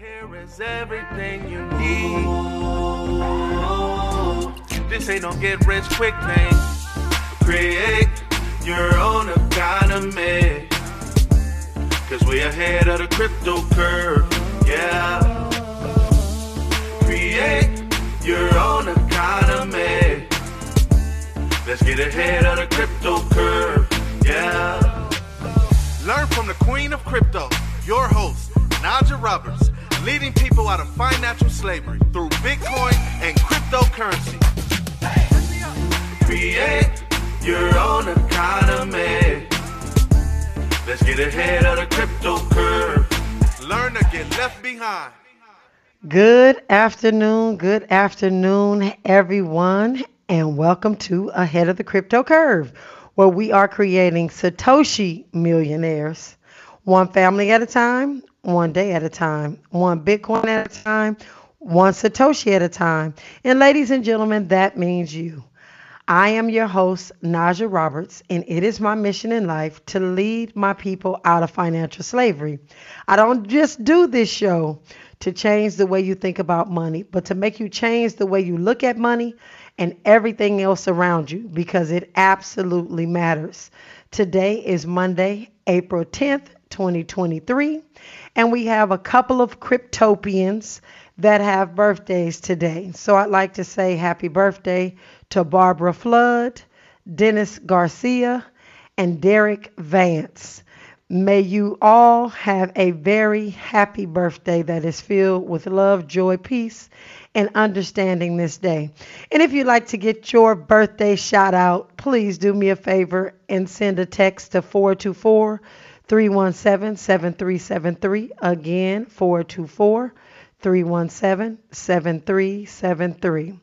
Here is everything you need. This ain't no get rich quick thing. Create your own economy. Cause we ahead of the crypto curve. Yeah. Create your own economy. Let's get ahead of the crypto curve. Yeah. Learn from the queen of crypto, your host, Naja Roberts, leading people out of financial slavery through Bitcoin and cryptocurrency. Create your own economy. Let's get ahead of the crypto curve. Learn to get left behind. Good afternoon, good afternoon, everyone, and welcome to Ahead of the Crypto Curve, where we are creating Satoshi millionaires, one family at a time, one day at a time, one Bitcoin at a time, one Satoshi at a time. And ladies and gentlemen, that means you. I am your host, Naja Roberts, and it is my mission in life to lead my people out of financial slavery. I don't just do this show to change the way you think about money, but to make you change the way you look at money and everything else around you because it absolutely matters. Today is Monday, April 10th, 2023, and we have a couple of cryptopians that have birthdays today. So I'd like to say happy birthday to Barbara Flood, Dennis Garcia, and Derek Vance. May you all have a very happy birthday that is filled with love, joy, peace, and understanding this day. And if you'd like to get your birthday shout out, please do me a favor and send a text to 424 317 7373. Again, 424 317 7373.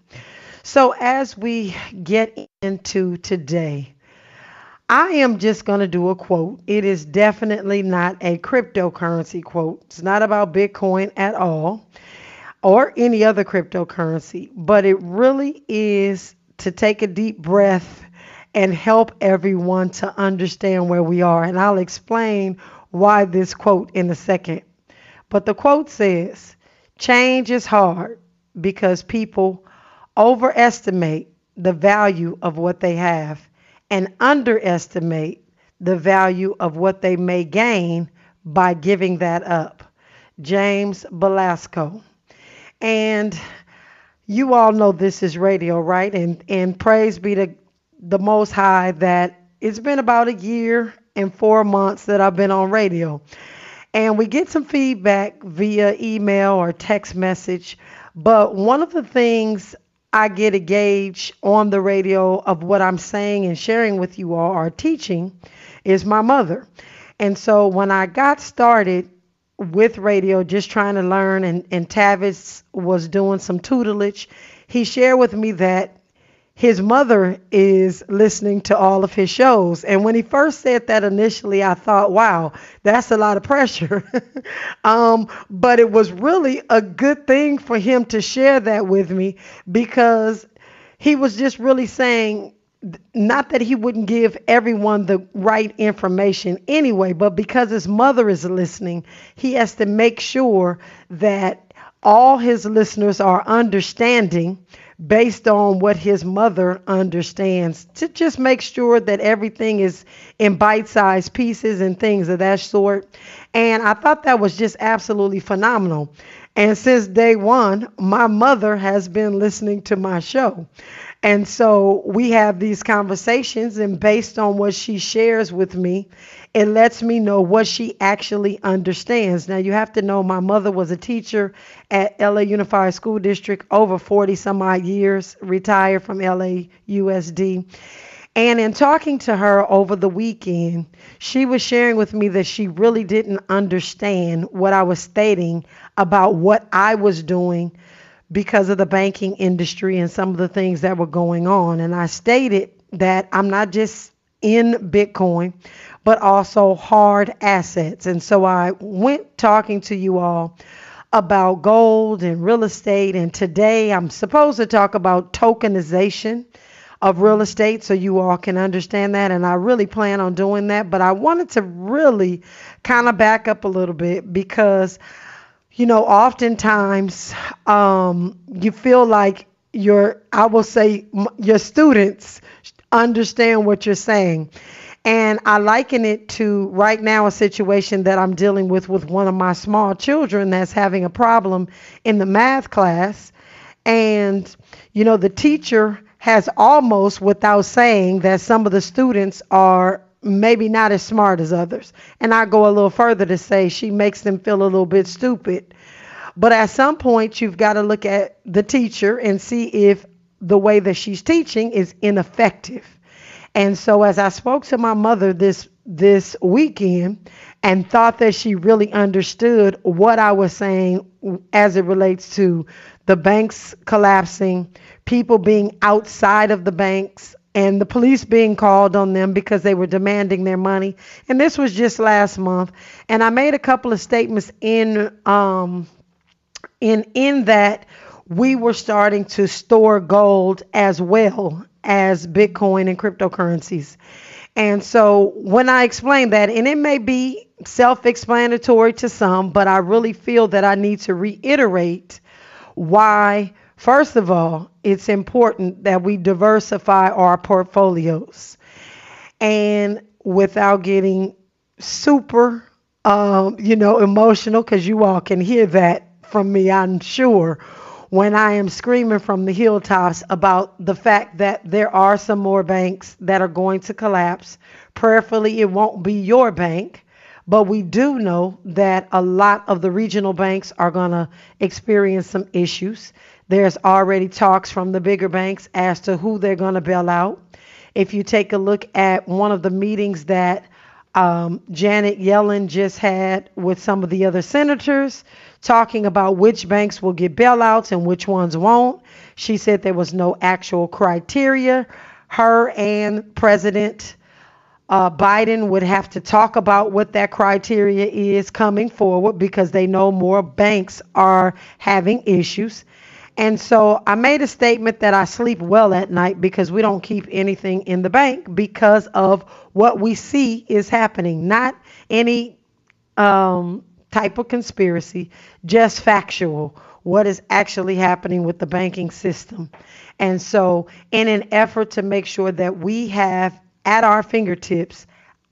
So, as we get into today, I am just going to do a quote. It is definitely not a cryptocurrency quote. It's not about Bitcoin at all or any other cryptocurrency, but it really is to take a deep breath and help everyone to understand where we are. And I'll explain why this quote in a second. But the quote says, Change is hard because people overestimate the value of what they have and underestimate the value of what they may gain by giving that up. James Belasco. And you all know this is radio, right? And and praise be to the most high that it's been about a year and 4 months that I've been on radio. And we get some feedback via email or text message, but one of the things I get a gauge on the radio of what I'm saying and sharing with you all or teaching is my mother. And so when I got started with radio, just trying to learn, and, and Tavis was doing some tutelage, he shared with me that his mother is listening to all of his shows. And when he first said that initially, I thought, wow, that's a lot of pressure. um, but it was really a good thing for him to share that with me because he was just really saying, not that he wouldn't give everyone the right information anyway, but because his mother is listening, he has to make sure that all his listeners are understanding based on what his mother understands to just make sure that everything is in bite sized pieces and things of that sort. And I thought that was just absolutely phenomenal. And since day one, my mother has been listening to my show. And so we have these conversations, and based on what she shares with me, it lets me know what she actually understands. Now, you have to know my mother was a teacher at LA Unified School District over 40 some odd years, retired from LA USD. And in talking to her over the weekend, she was sharing with me that she really didn't understand what I was stating about what I was doing because of the banking industry and some of the things that were going on. And I stated that I'm not just in Bitcoin, but also hard assets. And so I went talking to you all about gold and real estate. And today I'm supposed to talk about tokenization of real estate so you all can understand that. And I really plan on doing that. But I wanted to really kind of back up a little bit because you know, oftentimes um, you feel like your, I will say, your students understand what you're saying. And I liken it to right now a situation that I'm dealing with with one of my small children that's having a problem in the math class. And, you know, the teacher has almost, without saying, that some of the students are maybe not as smart as others. And I go a little further to say she makes them feel a little bit stupid. But at some point, you've got to look at the teacher and see if the way that she's teaching is ineffective. And so, as I spoke to my mother this this weekend and thought that she really understood what I was saying as it relates to the banks collapsing, people being outside of the banks, and the police being called on them because they were demanding their money. And this was just last month. And I made a couple of statements in um, in in that we were starting to store gold as well as Bitcoin and cryptocurrencies. And so when I explain that, and it may be self explanatory to some, but I really feel that I need to reiterate why First of all, it's important that we diversify our portfolios. And without getting super, um, you know, emotional, because you all can hear that from me, I'm sure, when I am screaming from the hilltops about the fact that there are some more banks that are going to collapse. Prayerfully, it won't be your bank. But we do know that a lot of the regional banks are going to experience some issues. There's already talks from the bigger banks as to who they're going to bail out. If you take a look at one of the meetings that um, Janet Yellen just had with some of the other senators, talking about which banks will get bailouts and which ones won't, she said there was no actual criteria. Her and President uh, Biden would have to talk about what that criteria is coming forward because they know more banks are having issues. And so I made a statement that I sleep well at night because we don't keep anything in the bank because of what we see is happening, not any um, type of conspiracy, just factual, what is actually happening with the banking system. And so, in an effort to make sure that we have at our fingertips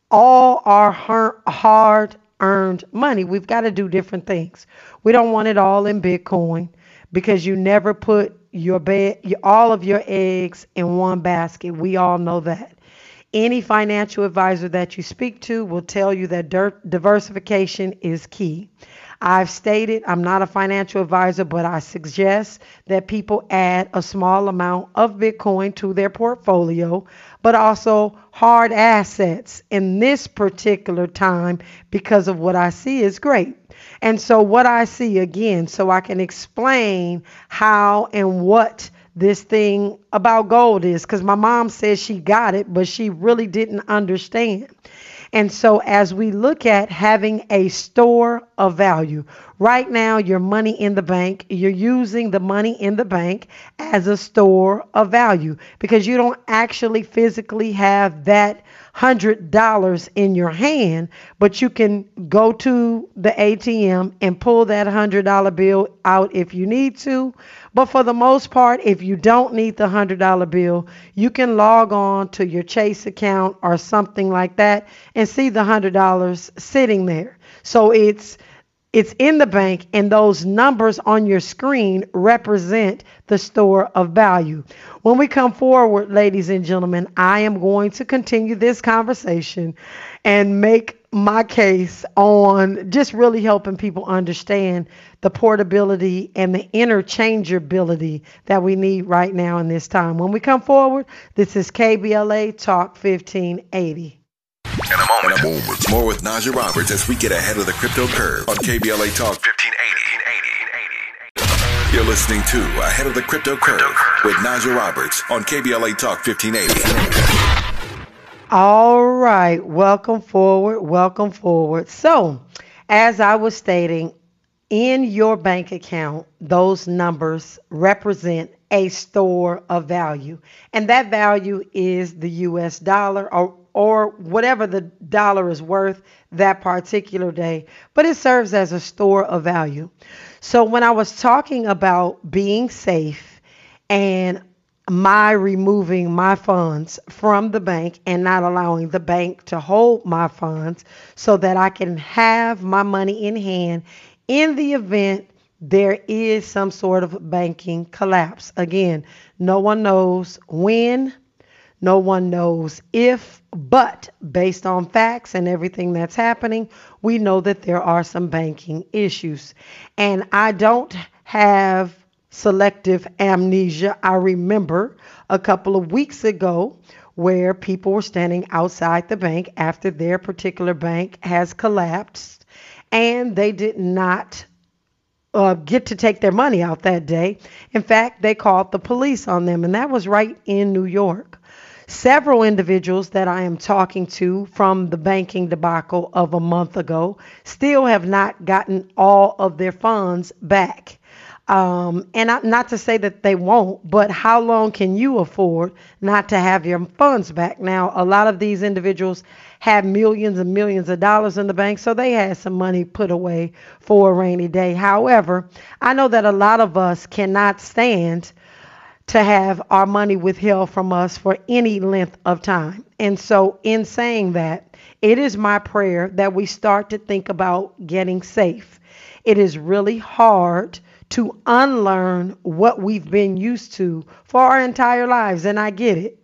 all our hard earned money, we've got to do different things. We don't want it all in Bitcoin because you never put your bed, all of your eggs in one basket. We all know that. Any financial advisor that you speak to will tell you that diversification is key. I've stated I'm not a financial advisor, but I suggest that people add a small amount of Bitcoin to their portfolio, but also hard assets in this particular time because of what I see is great. And so, what I see again, so I can explain how and what this thing about gold is, because my mom says she got it, but she really didn't understand. And so, as we look at having a store of value, right now, your money in the bank, you're using the money in the bank as a store of value because you don't actually physically have that hundred dollars in your hand, but you can go to the ATM and pull that hundred dollar bill out if you need to. But for the most part, if you don't need the hundred dollar bill, you can log on to your Chase account or something like that and see the hundred dollars sitting there. So it's it's in the bank, and those numbers on your screen represent the store of value. When we come forward, ladies and gentlemen, I am going to continue this conversation and make my case on just really helping people understand the portability and the interchangeability that we need right now in this time. When we come forward, this is KBLA Talk 1580. In a moment, in a moment. more with Naja Roberts as we get ahead of the crypto curve on KBLA Talk 1580. You're listening to Ahead of the Crypto Curve with Naja Roberts on KBLA Talk 1580. All right, welcome forward, welcome forward. So, as I was stating, in your bank account, those numbers represent a store of value, and that value is the US dollar or or whatever the dollar is worth that particular day, but it serves as a store of value. So when I was talking about being safe and my removing my funds from the bank and not allowing the bank to hold my funds so that I can have my money in hand in the event there is some sort of banking collapse. Again, no one knows when, no one knows if, but based on facts and everything that's happening, we know that there are some banking issues. And I don't have selective amnesia. I remember a couple of weeks ago where people were standing outside the bank after their particular bank has collapsed and they did not uh, get to take their money out that day. In fact, they called the police on them, and that was right in New York. Several individuals that I am talking to from the banking debacle of a month ago still have not gotten all of their funds back. Um, and I, not to say that they won't, but how long can you afford not to have your funds back? Now, a lot of these individuals have millions and millions of dollars in the bank, so they had some money put away for a rainy day. However, I know that a lot of us cannot stand to have our money withheld from us for any length of time. And so, in saying that, it is my prayer that we start to think about getting safe. It is really hard to unlearn what we've been used to for our entire lives, and I get it.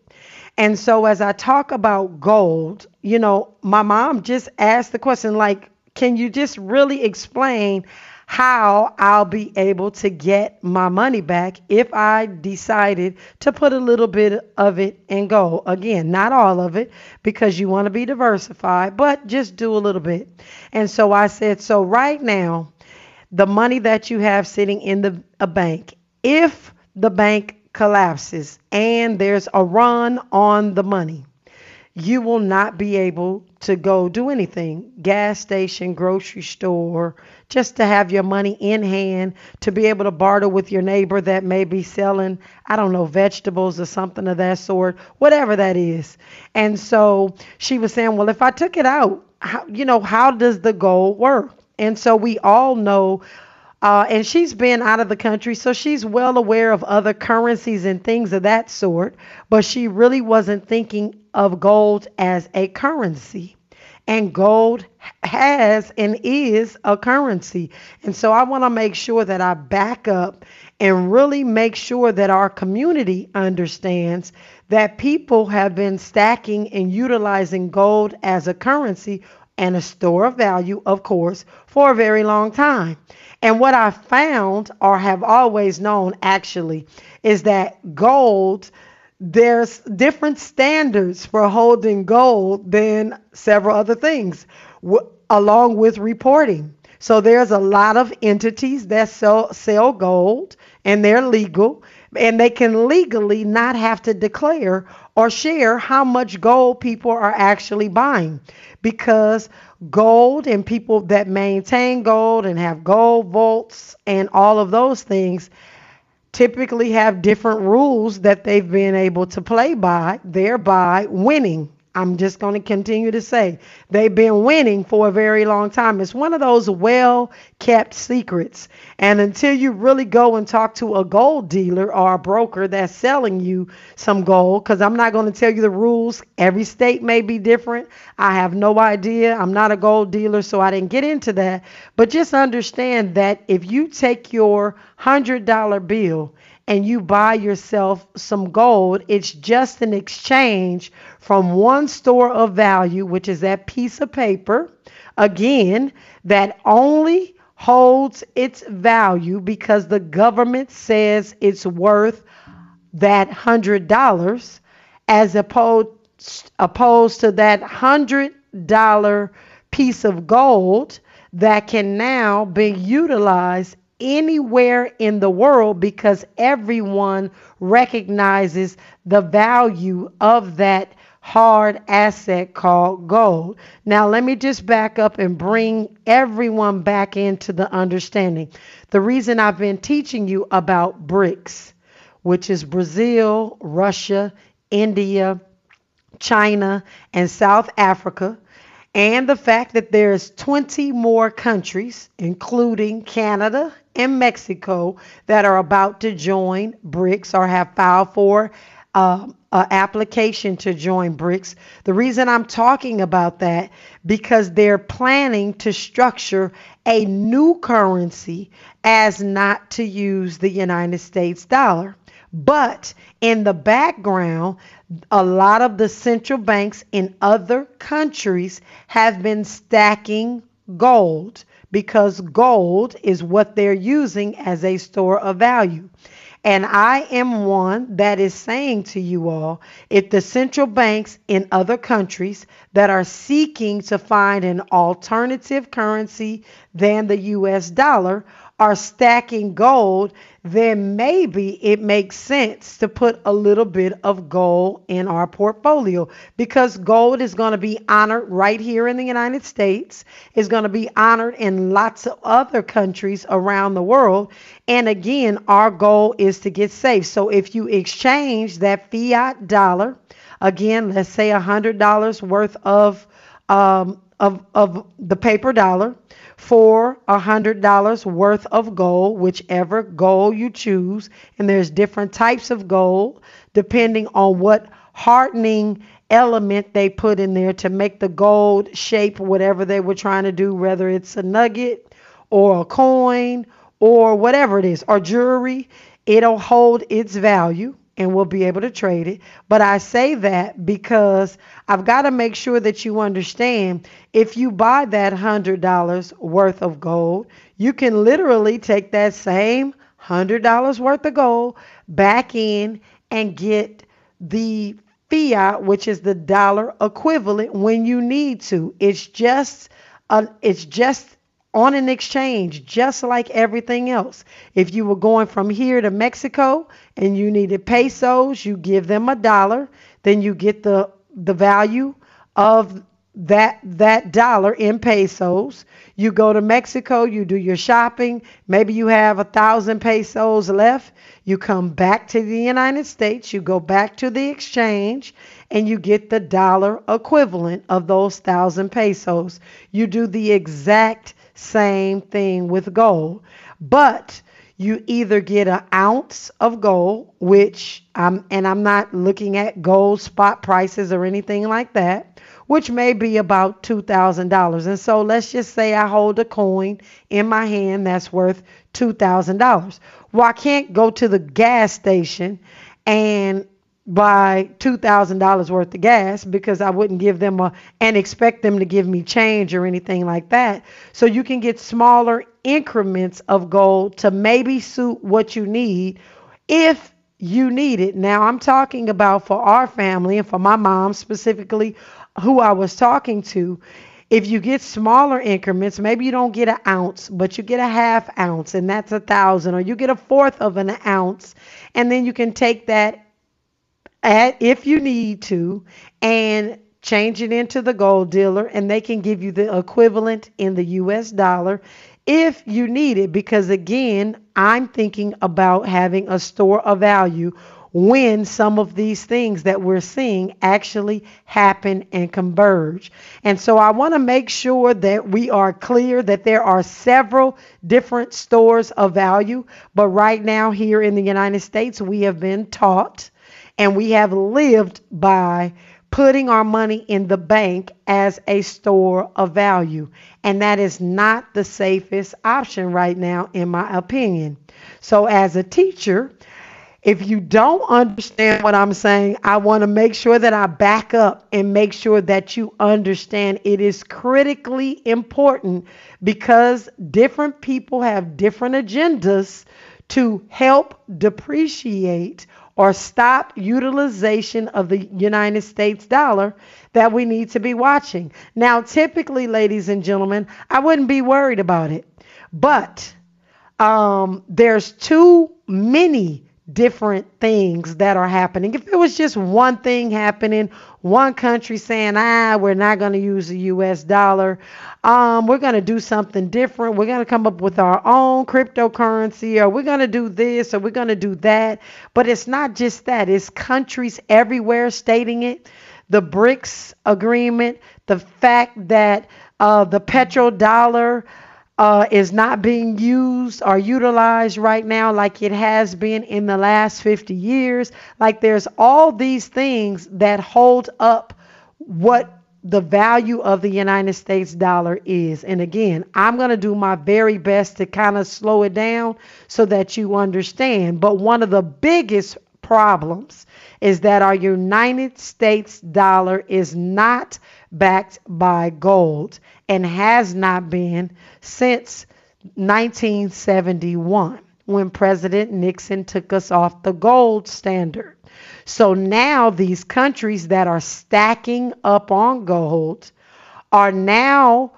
And so, as I talk about gold, you know, my mom just asked the question, like, can you just really explain how I'll be able to get my money back if I decided to put a little bit of it in gold. Again, not all of it because you want to be diversified, but just do a little bit. And so I said, so right now, the money that you have sitting in the a bank, if the bank collapses and there's a run on the money, you will not be able to go do anything gas station, grocery store, just to have your money in hand, to be able to barter with your neighbor that may be selling, I don't know, vegetables or something of that sort, whatever that is. And so she was saying, well, if I took it out, how, you know, how does the gold work? And so we all know uh, and she's been out of the country, so she's well aware of other currencies and things of that sort, but she really wasn't thinking of gold as a currency. And gold has and is a currency. And so I want to make sure that I back up and really make sure that our community understands that people have been stacking and utilizing gold as a currency and a store of value, of course, for a very long time. And what I found, or have always known actually, is that gold, there's different standards for holding gold than several other things, w- along with reporting. So there's a lot of entities that sell, sell gold and they're legal and they can legally not have to declare or share how much gold people are actually buying because gold and people that maintain gold and have gold vaults and all of those things typically have different rules that they've been able to play by, thereby winning I'm just going to continue to say they've been winning for a very long time. It's one of those well kept secrets. And until you really go and talk to a gold dealer or a broker that's selling you some gold, because I'm not going to tell you the rules, every state may be different. I have no idea. I'm not a gold dealer, so I didn't get into that. But just understand that if you take your $100 bill and you buy yourself some gold, it's just an exchange from one store of value, which is that piece of paper, again, that only holds its value because the government says it's worth that $100 as opposed, opposed to that $100 piece of gold that can now be utilized anywhere in the world because everyone recognizes the value of that hard asset called gold. Now, let me just back up and bring everyone back into the understanding. The reason I've been teaching you about BRICS, which is Brazil, Russia, India, China, and South Africa, and the fact that there's 20 more countries, including Canada and Mexico, that are about to join BRICS or have filed for um, an application to join BRICS. The reason I'm talking about that because they're planning to structure a new currency as not to use the United States dollar. But in the background, a lot of the central banks in other countries have been stacking gold because gold is what they're using as a store of value. And I am one that is saying to you all if the central banks in other countries that are seeking to find an alternative currency than the US dollar are stacking gold, then maybe it makes sense to put a little bit of gold in our portfolio because gold is going to be honored right here in the United States, is going to be honored in lots of other countries around the world. And again, our goal is to get safe. So if you exchange that fiat dollar, again, let's say $100 worth of um, of, of the paper dollar for a hundred dollars worth of gold, whichever gold you choose. And there's different types of gold depending on what hardening element they put in there to make the gold shape whatever they were trying to do, whether it's a nugget or a coin or whatever it is, or jewelry. It'll hold its value and we'll be able to trade it. But I say that because I've got to make sure that you understand if you buy that $100 worth of gold, you can literally take that same $100 worth of gold back in and get the fiat, which is the dollar equivalent when you need to. It's just a, it's just on an exchange, just like everything else. If you were going from here to Mexico and you needed pesos, you give them a dollar, then you get the the value of that that dollar in pesos. You go to Mexico, you do your shopping. Maybe you have a thousand pesos left. You come back to the United States, you go back to the exchange, and you get the dollar equivalent of those thousand pesos. You do the exact same thing with gold. But you either get an ounce of gold, which I'm, and I'm not looking at gold spot prices or anything like that, which may be about $2,000. And so let's just say I hold a coin in my hand that's worth $2,000. Well, I can't go to the gas station and buy $2,000 worth of gas because I wouldn't give them a and expect them to give me change or anything like that. So you can get smaller increments of gold to maybe suit what you need if you need it. Now I'm talking about for our family and for my mom specifically who I was talking to. If you get smaller increments, maybe you don't get an ounce, but you get a half ounce, and that's a thousand, or you get a fourth of an ounce, and then you can take that at, if you need to and change it into the gold dealer and they can give you the equivalent in the US dollar if you need it because again I'm thinking about having a store of value when some of these things that we're seeing actually happen and converge. And so I want to make sure that we are clear that there are several different stores of value, but right now here in the United States we have been taught and we have lived by putting our money in the bank as a store of value. And that is not the safest option right now, in my opinion. So, as a teacher, if you don't understand what I'm saying, I want to make sure that I back up and make sure that you understand it is critically important because different people have different agendas to help depreciate or stop utilization of the United States dollar that we need to be watching. Now, typically, ladies and gentlemen, I wouldn't be worried about it, but um, there's too many different things that are happening. If it was just one thing happening, one country saying, ah, we're not going to use the US dollar, um, we're going to do something different, we're going to come up with our own cryptocurrency, or we're going to do this, or we're going to do that. But it's not just that, it's countries everywhere stating it. The BRICS agreement, the fact that uh, the petrodollar uh, is not being used or utilized right now like it has been in the last 50 years. Like there's all these things that hold up what the value of the United States dollar is. And again, I'm going to do my very best to kind of slow it down so that you understand. But one of the biggest problems is that our United States dollar is not backed by gold and has not been since 1971 when President Nixon took us off the gold standard. So now these countries that are stacking up on gold are now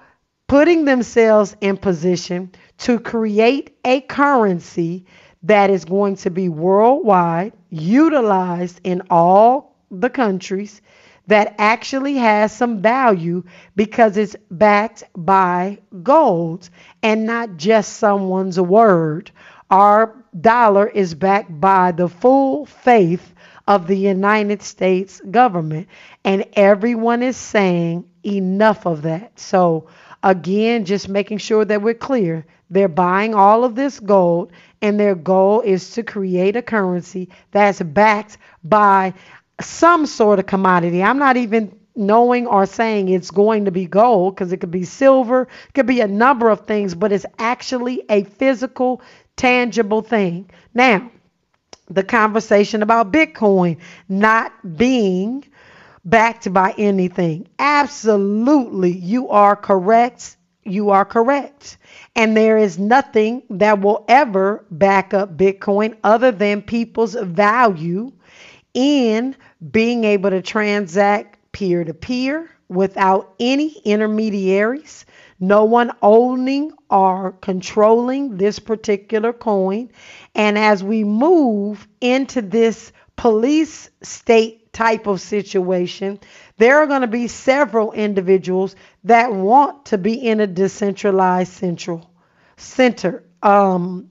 putting themselves in position to create a currency that is going to be worldwide, utilized in all the countries, that actually has some value because it's backed by gold and not just someone's word. Our dollar is backed by the full faith of the United States government, and everyone is saying enough of that. So, again, just making sure that we're clear. They're buying all of this gold, and their goal is to create a currency that's backed by some sort of commodity. I'm not even knowing or saying it's going to be gold because it could be silver, it could be a number of things, but it's actually a physical, tangible thing. Now, the conversation about Bitcoin not being backed by anything. Absolutely, you are correct. You are correct. And there is nothing that will ever back up Bitcoin other than people's value in being able to transact peer to peer without any intermediaries, no one owning or controlling this particular coin. And as we move into this police state type of situation, there are going to be several individuals that want to be in a decentralized central center, um,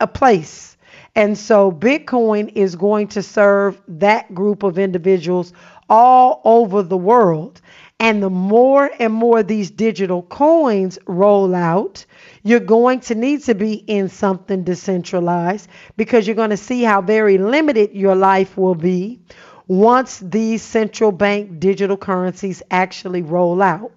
a place and so Bitcoin is going to serve that group of individuals all over the world. And the more and more these digital coins roll out, you're going to need to be in something decentralized because you're going to see how very limited your life will be once these central bank digital currencies actually roll out.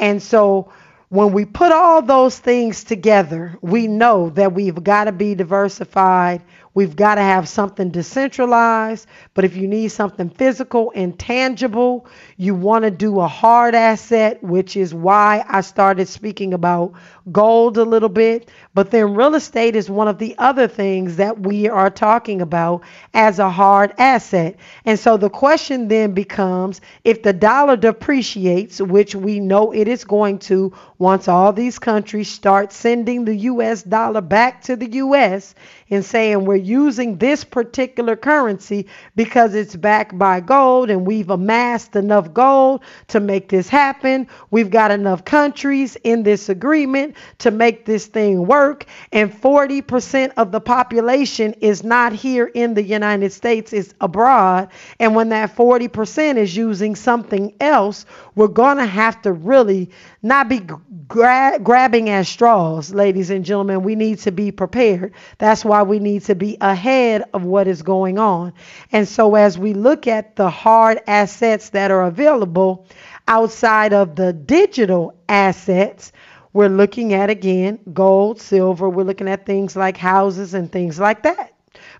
And so when we put all those things together, we know that we've got to be diversified. We've got to have something decentralized. But if you need something physical and tangible, you want to do a hard asset, which is why I started speaking about gold a little bit. But then real estate is one of the other things that we are talking about as a hard asset. And so the question then becomes if the dollar depreciates, which we know it is going to once all these countries start sending the US dollar back to the US and saying we're using this particular currency because it's backed by gold and we've amassed enough gold to make this happen. We've got enough countries in this agreement to make this thing work. And 40% of the population is not here in the United States, it's abroad. And when that 40% is using something else, we're going to have to really not be gra- grabbing at straws, ladies and gentlemen. We need to be prepared. That's why we need to be ahead of what is going on. And so, as we look at the hard assets that are available outside of the digital assets, we're looking at again gold, silver, we're looking at things like houses and things like that.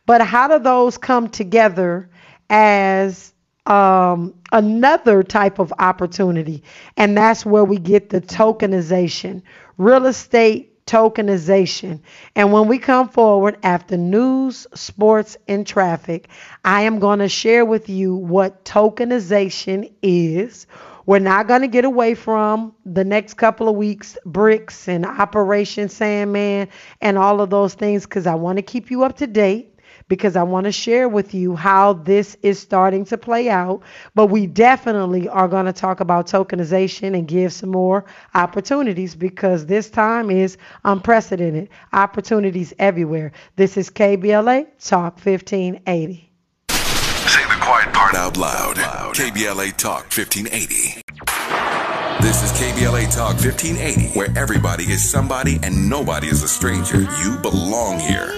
But how do those come together as um, another type of opportunity? And that's where we get the tokenization, real estate tokenization. And when we come forward after news, sports, and traffic, I am going to share with you what tokenization is we're not going to get away from the next couple of weeks, BRICS and Operation Sandman and all of those things because I want to keep you up to date because I want to share with you how this is starting to play out. But we definitely are going to talk about tokenization and give some more opportunities because this time is unprecedented. Opportunities everywhere. This is KBLA Talk 1580. Say the quiet Part out loud. KBLA Talk 1580. This is KBLA Talk 1580, where everybody is somebody and nobody is a stranger. You belong here.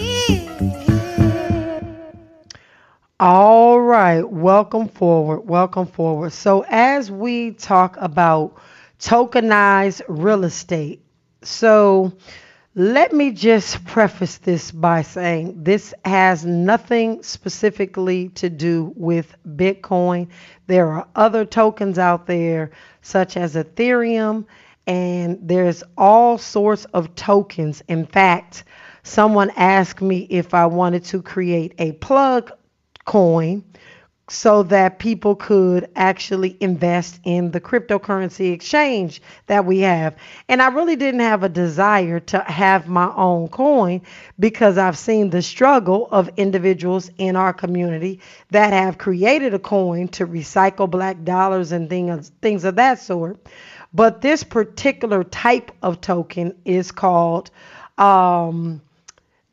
All right, welcome forward, welcome forward. So, as we talk about tokenized real estate, so let me just preface this by saying this has nothing specifically to do with Bitcoin. There are other tokens out there, such as Ethereum, and there's all sorts of tokens. In fact, someone asked me if I wanted to create a plug coin so that people could actually invest in the cryptocurrency exchange that we have. And I really didn't have a desire to have my own coin because I've seen the struggle of individuals in our community that have created a coin to recycle black dollars and things things of that sort. But this particular type of token is called um,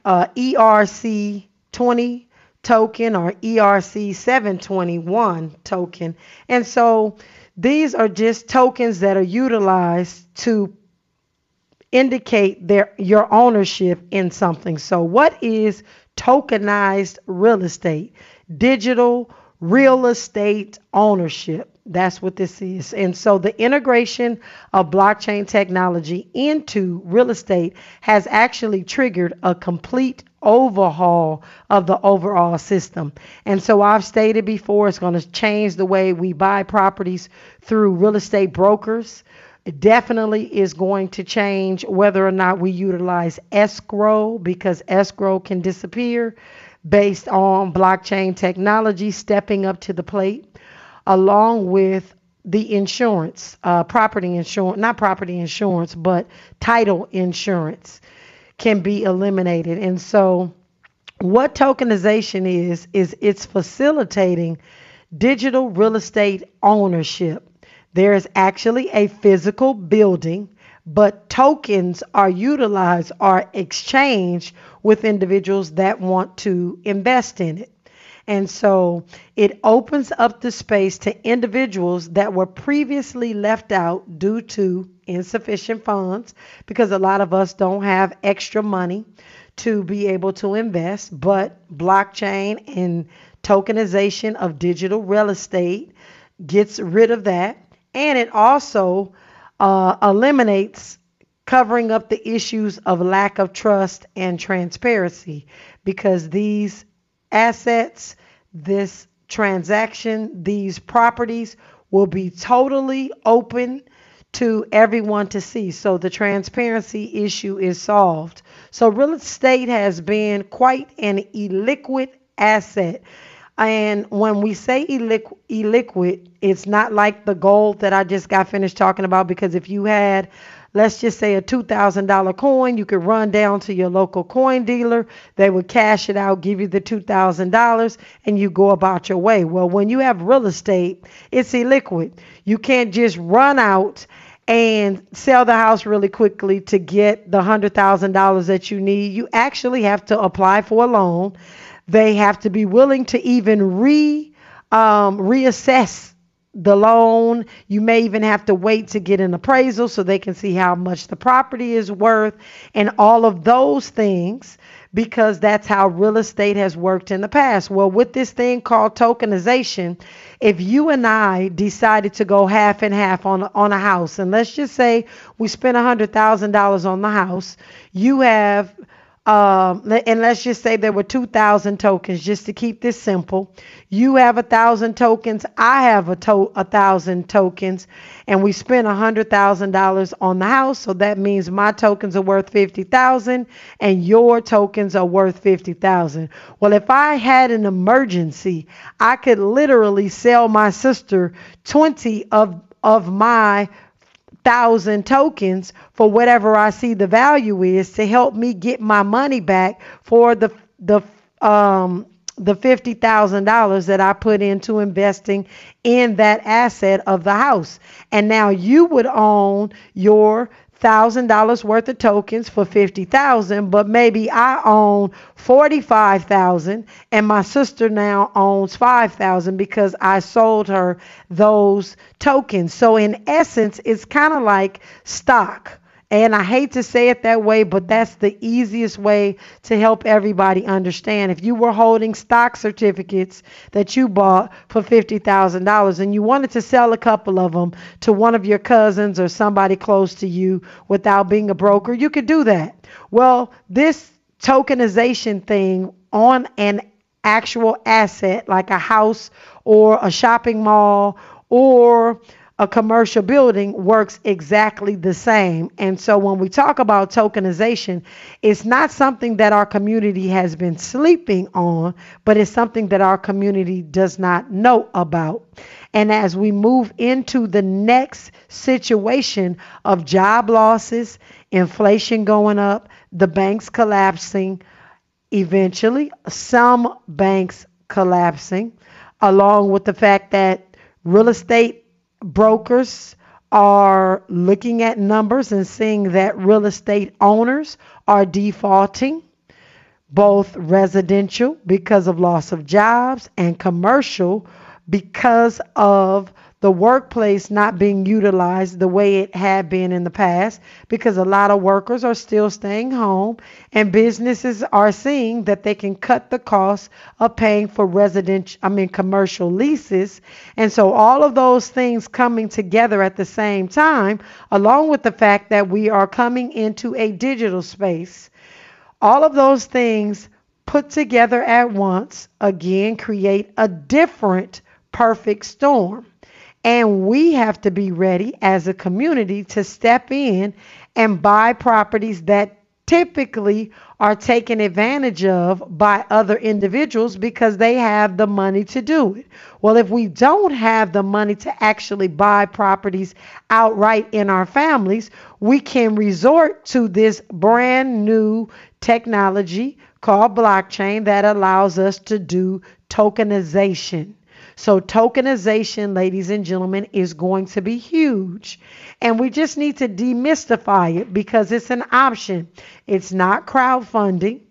uh, ERC 20 token or ERC 721 token. And so these are just tokens that are utilized to indicate their your ownership in something. So what is tokenized real estate? Digital real estate ownership. That's what this is. And so the integration of blockchain technology into real estate has actually triggered a complete overhaul of the overall system. And so I've stated before it's going to change the way we buy properties through real estate brokers. It definitely is going to change whether or not we utilize escrow because escrow can disappear based on blockchain technology stepping up to the plate along with the insurance, uh, property insurance, not property insurance, but title insurance can be eliminated. And so, what tokenization is, is it's facilitating digital real estate ownership. There is actually a physical building, but tokens are utilized are exchanged with individuals that want to invest in it. And so it opens up the space to individuals that were previously left out due to insufficient funds because a lot of us don't have extra money to be able to invest. But blockchain and tokenization of digital real estate gets rid of that. And it also uh, eliminates covering up the issues of lack of trust and transparency because these assets, this transaction, these properties will be totally open to everyone to see. So the transparency issue is solved. So real estate has been quite an illiquid asset. And when we say illiquid, illiquid, it's not like the gold that I just got finished talking about because if you had let's just say a $2,000 coin, you could run down to your local coin dealer. They would cash it out, give you the $2,000, and you go about your way. Well, when you have real estate, it's illiquid. You can't just run out and sell the house really quickly to get the $100,000 that you need. You actually have to apply for a loan. They have to be willing to even re um, reassess the loan. You may even have to wait to get an appraisal so they can see how much the property is worth and all of those things because that's how real estate has worked in the past. Well, with this thing called tokenization, if you and I decided to go half and half on on a house, and let's just say we spent a hundred thousand dollars on the house, you have um, and let's just say there were 2,000 tokens, just to keep this simple. You have a thousand tokens, I have a, to- a thousand tokens, and we spent a hundred thousand dollars on the house. So that means my tokens are worth fifty thousand, and your tokens are worth fifty thousand. Well, if I had an emergency, I could literally sell my sister twenty of of my thousand tokens for whatever I see the value is to help me get my money back for the the um the fifty thousand dollars that I put into investing in that asset of the house. And now you would own your thousand dollars worth of tokens for fifty thousand, but maybe I own forty five thousand and my sister now owns five thousand because I sold her those tokens. So in essence, it's kind of like stock. And I hate to say it that way, but that's the easiest way to help everybody understand. If you were holding stock certificates that you bought for $50,000 and you wanted to sell a couple of them to one of your cousins or somebody close to you without being a broker, you could do that. Well, this tokenization thing on an actual asset like a house or a shopping mall or a commercial building works exactly the same. And so when we talk about tokenization, it's not something that our community has been sleeping on, but it's something that our community does not know about. And as we move into the next situation of job losses, inflation going up, the banks collapsing, eventually some banks collapsing, along with the fact that real estate brokers are looking at numbers and seeing that real estate owners are defaulting, both residential because of loss of jobs and commercial because of the workplace not being utilized the way it had been in the past because a lot of workers are still staying home and businesses are seeing that they can cut the cost of paying for residential I mean commercial leases. And so all of those things coming together at the same time along with the fact that we are coming into a digital space all of those things put together at once again create a different perfect storm and we have to be ready as a community to step in and buy properties that typically are taken advantage of by other individuals because they have the money to do it. Well, if we don't have the money to actually buy properties outright in our families, we can resort to this brand new technology called blockchain that allows us to do tokenization. So, tokenization, ladies and gentlemen, is going to be huge. And we just need to demystify it because it's an option. It's not crowdfunding,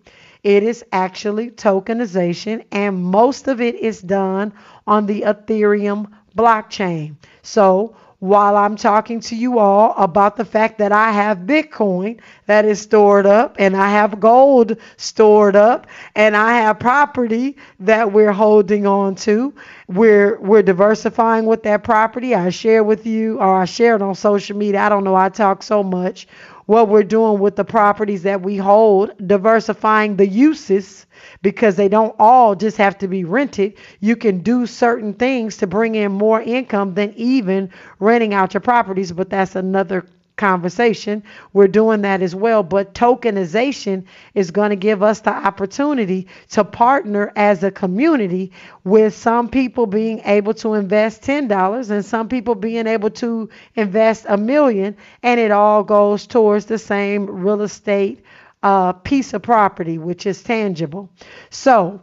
it is actually tokenization, and most of it is done on the Ethereum blockchain. So, while I'm talking to you all about the fact that I have Bitcoin that is stored up and I have gold stored up and I have property that we're holding on to. We're we're diversifying with that property. I share with you or I share it on social media. I don't know, I talk so much what we're doing with the properties that we hold, diversifying the uses because they don't all just have to be rented. You can do certain things to bring in more income than even renting out your properties, but that's another conversation. We're doing that as well. But tokenization is going to give us the opportunity to partner as a community with some people being able to invest $10 and some people being able to invest a million. And it all goes towards the same real estate uh, piece of property, which is tangible. So,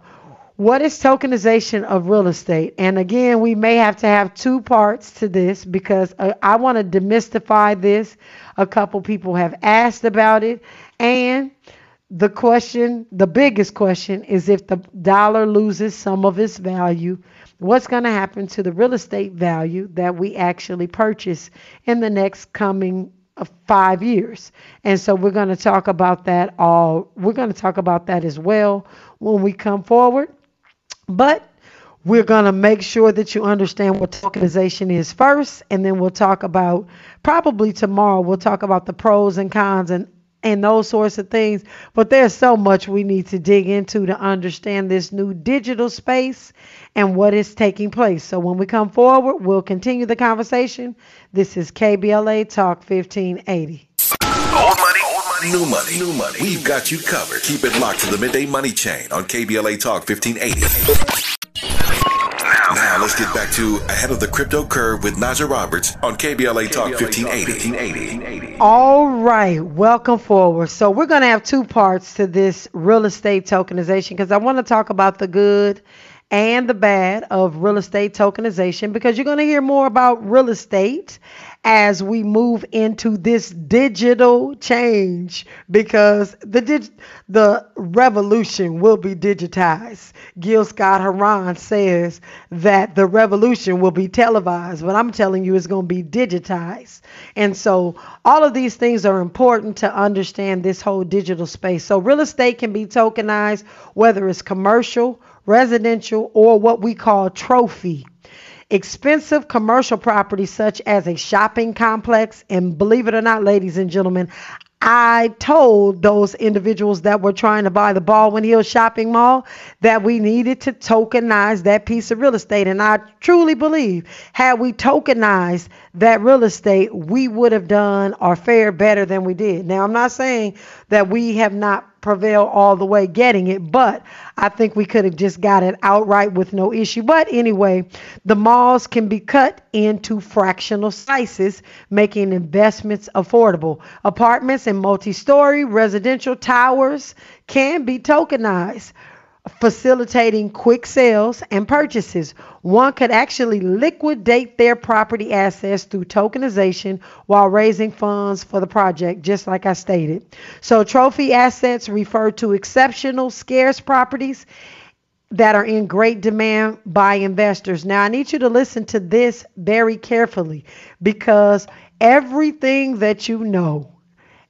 what is tokenization of real estate? And again, we may have to have two parts to this because uh, I want to demystify this. A couple people have asked about it. And the question, the biggest question, is if the dollar loses some of its value, what's going to happen to the real estate value that we actually purchase in the next coming uh, five years. And so we're going to talk about that all. We're going to talk about that as well when we come forward. But we're going to make sure that you understand what tokenization is first, and then we'll talk about probably tomorrow, we'll talk about the pros and cons and and those sorts of things. But there's so much we need to dig into to understand this new digital space and what is taking place. So when we come forward, we'll continue the conversation. This is KBLA Talk 1580. Old money, new money, new money. We've got you covered. Keep it locked to the midday money chain on KBLA Talk 1580. Now let's get back to Ahead of the Crypto Curve with Najah Roberts on KBLA Talk 1580. All right, welcome forward. So we're going to have two parts to this real estate tokenization because I want to talk about the good and the bad of real estate tokenization because you're going to hear more about real estate as we move into this digital change because the dig- the revolution will be digitized. Gil Scott Heron says that the revolution will be televised, but I'm telling you it's going to be digitized. And so all of these things are important to understand this whole digital space. So real estate can be tokenized whether it's commercial, residential, or what we call trophy expensive commercial properties such as a shopping complex. And believe it or not, ladies and gentlemen, I told those individuals that were trying to buy the Baldwin Hills shopping mall that we needed to tokenize that piece of real estate. And I truly believe, had we tokenized that real estate, we would have done or fared better than we did. Now, I'm not saying that we have not prevail all the way getting it, but I think we could have just got it outright with no issue. But anyway, the malls can be cut into fractional slices, making investments affordable. Apartments and multi story residential towers can be tokenized facilitating quick sales and purchases. One could actually liquidate their property assets through tokenization while raising funds for the project, just like I stated. So, trophy assets refer to exceptional, scarce properties that are in great demand by investors. Now, I need you to listen to this very carefully because everything that you know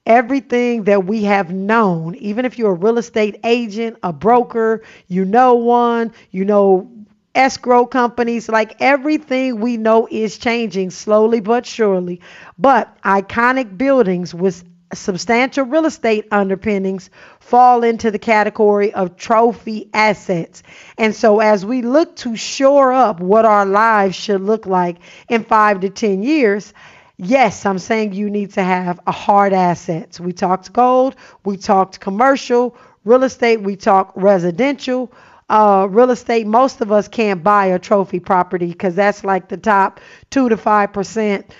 everything that we have known, even if you're a real estate agent, a broker, you know one, you know escrow companies, like everything we know is changing slowly but surely. But iconic buildings with substantial real estate underpinnings fall into the category of trophy assets. And so, as we look to shore up what our lives should look like in five to 10 years, Yes, I'm saying you need to have a hard assets. We talked gold, we talked commercial, real estate, we talked residential. Uh, real estate, most of us can't buy a trophy property because that's like the top two to five percent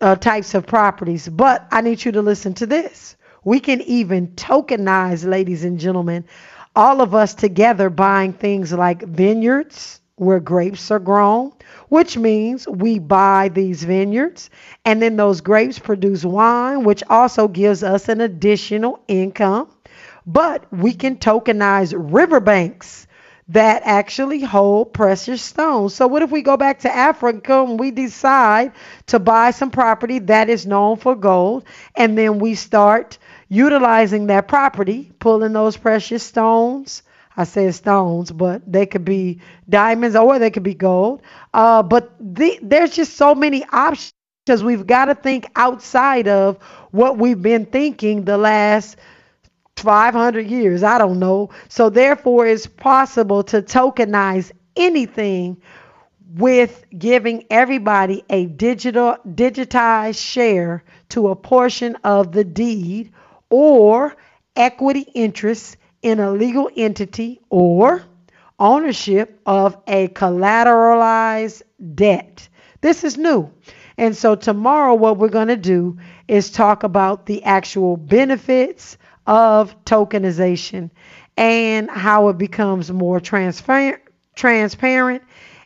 uh, types of properties. But I need you to listen to this. We can even tokenize, ladies and gentlemen, all of us together buying things like vineyards where grapes are grown, which means we buy these vineyards and then those grapes produce wine, which also gives us an additional income. But we can tokenize riverbanks that actually hold precious stones. So, what if we go back to Africa and we decide to buy some property that is known for gold, and then we start utilizing that property, pulling those precious stones I said stones, but they could be diamonds or they could be gold. Uh, but the, there's just so many options because we've got to think outside of what we've been thinking the last 500 years. I don't know. So therefore, it's possible to tokenize anything with giving everybody a digital digitized share to a portion of the deed or equity interest in a legal entity or ownership of a collateralized debt. This is new. And so, tomorrow, what we're going to do is talk about the actual benefits of tokenization and how it becomes more transparent, transparent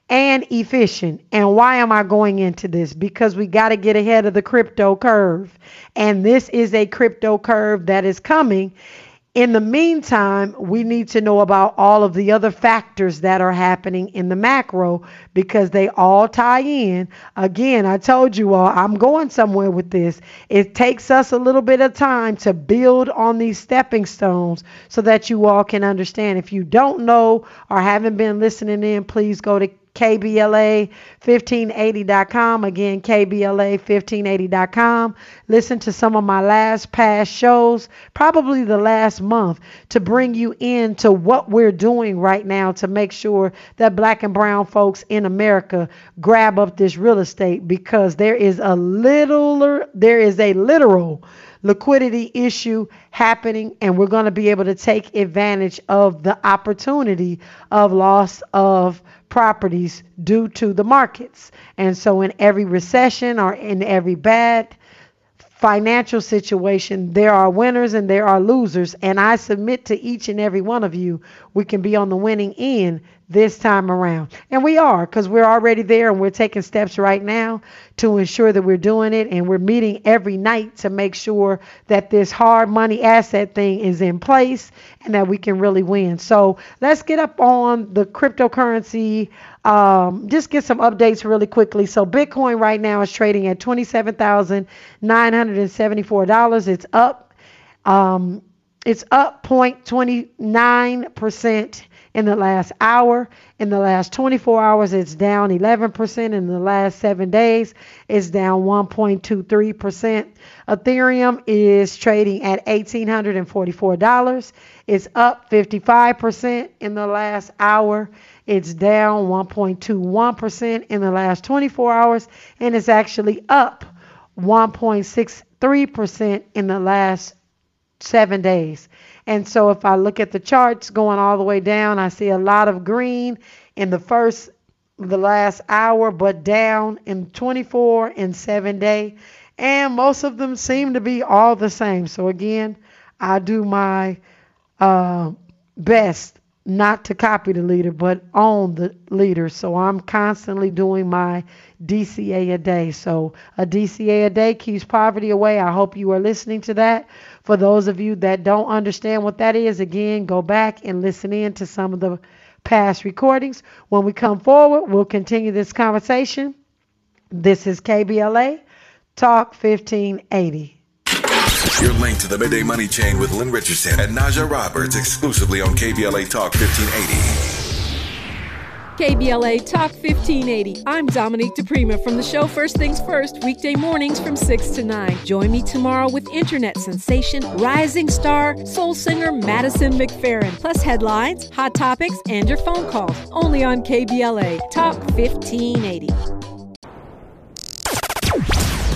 and efficient. And why am I going into this? Because we got to get ahead of the crypto curve. And this is a crypto curve that is coming in the meantime, we need to know about all of the other factors that are happening in the macro because they all tie in. Again, I told you all, I'm going somewhere with this. It takes us a little bit of time to build on these stepping stones so that you all can understand. If you don't know or haven't been listening in, please go to KBLA1580.com. Again, KBLA1580.com. Listen to some of my last past shows, probably the last month, to bring you into what we're doing right now to make sure that black and brown folks in America grab up this real estate because there is a little, there is a literal liquidity issue happening, and we're going to be able to take advantage of the opportunity of loss of properties due to the markets. And so, in every recession or in every bad financial situation, there are winners and there are losers. And I submit to each and every one of you, we can be on the winning end this time around. And we are because we're already there and we're taking steps right now to ensure that we're doing it. And we're meeting every night to make sure that this hard money asset thing is in place and that we can really win. So let's get up on the cryptocurrency um, just get some updates really quickly. So Bitcoin right now is trading at twenty-seven thousand nine hundred and seventy-four dollars. It's up. Um, it's up 0.29 percent in the last hour. In the last 24 hours, it's down 11%. In the last seven days, it's down 1.23%. Ethereum is trading at $1,844. It's up 55% in the last hour. It's down 1.21% in the last 24 hours, and it's actually up 1.63% in the last seven days. And so if I look at the charts going all the way down, I see a lot of green in the first, the last hour, but down in 24 and seven day. And most of them seem to be all the same. So again, I do my uh, best not to copy the leader, but own the leader. So I'm constantly doing my DCA a day. So a DCA a day keeps poverty away. I hope you are listening to that. For those of you that don't understand what that is, again, go back and listen in to some of the past recordings. When we come forward, we'll continue this conversation. This is KBLA Talk 1580. You're linked to the Midday Money Chain with Lynn Richardson and Najah Roberts exclusively on KBLA Talk 1580. KBLA Talk 1580. I'm Dominique DePrima from the show First Things First, weekday mornings from 6 to 9. Join me tomorrow with internet sensation, rising star, soul singer Madison McFerrin, plus headlines, hot topics, and your phone calls. Only on KBLA Talk 1580.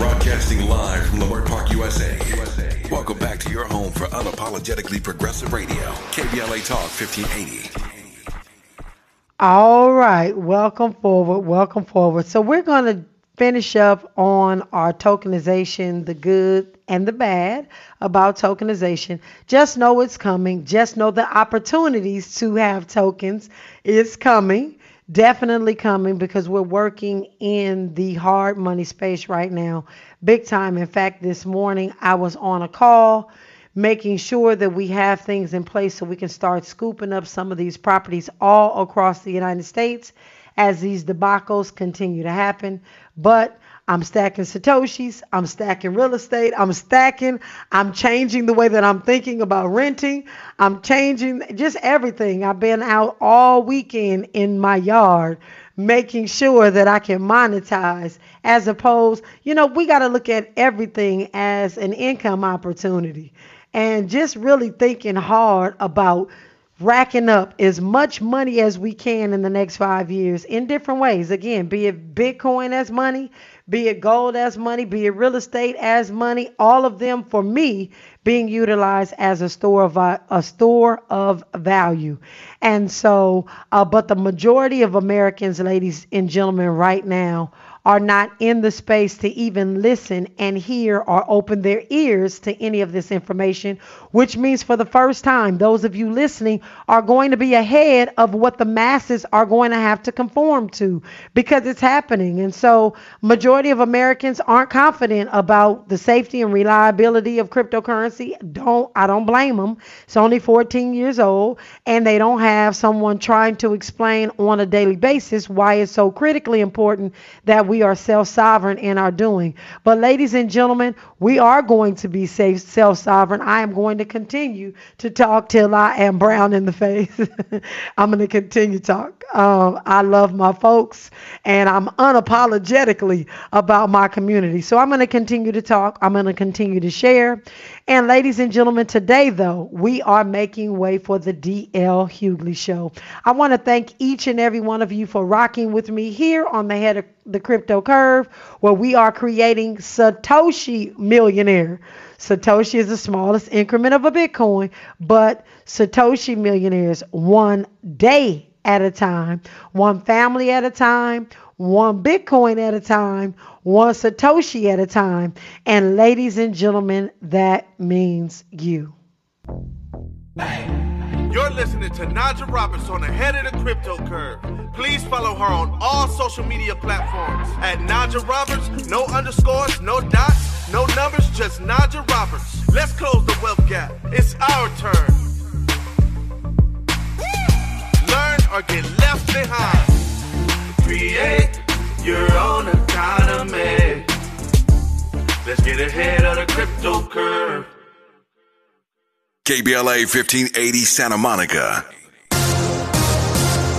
Broadcasting live from Leimert Park, USA. Welcome back to your home for unapologetically progressive radio. KBLA Talk 1580. All right, welcome forward, welcome forward. So we're going to finish up on our tokenization, the good and the bad about tokenization. Just know it's coming. Just know the opportunities to have tokens is coming definitely coming because we're working in the hard money space right now, big time. In fact, this morning I was on a call making sure that we have things in place so we can start scooping up some of these properties all across the United States as these debacles continue to happen. But I'm stacking Satoshis. I'm stacking real estate. I'm stacking. I'm changing the way that I'm thinking about renting. I'm changing just everything. I've been out all weekend in my yard making sure that I can monetize as opposed, you know, we got to look at everything as an income opportunity and just really thinking hard about racking up as much money as we can in the next five years in different ways. Again, be it Bitcoin as money, be it gold as money, be it real estate as money, all of them for me being utilized as a store of a store of value. And so, uh, but the majority of Americans, ladies and gentlemen, right now are not in the space to even listen and hear or open their ears to any of this information, which means for the first time, those of you listening are going to be ahead of what the masses are going to have to conform to because it's happening. And so, majority of Americans aren't confident about the safety and reliability of cryptocurrency. Don't I don't blame them. It's only 14 years old and they don't have someone trying to explain on a daily basis why it's so critically important that we we are self sovereign in our doing. But, ladies and gentlemen, we are going to be self sovereign. I am going to continue to talk till I am brown in the face. I'm going to continue to talk. Um, I love my folks and I'm unapologetically about my community. So, I'm going to continue to talk. I'm going to continue to share. And ladies and gentlemen, today though, we are making way for the DL Hughley Show. I want to thank each and every one of you for rocking with me here on the head of the crypto curve, where we are creating Satoshi millionaire. Satoshi is the smallest increment of a Bitcoin, but Satoshi millionaires one day at a time, one family at a time, one Bitcoin at a time, one Satoshi at a time. And ladies and gentlemen, that means you. You're listening to Najah Roberts on the head of the crypto curve. Please follow her on all social media platforms at Najah Roberts. No underscores, no dots, no numbers, just Najah Roberts. Let's close the wealth gap. It's our turn. Learn or get left behind. Create your own economy. Let's get ahead of the crypto curve. KBLA 1580 Santa Monica.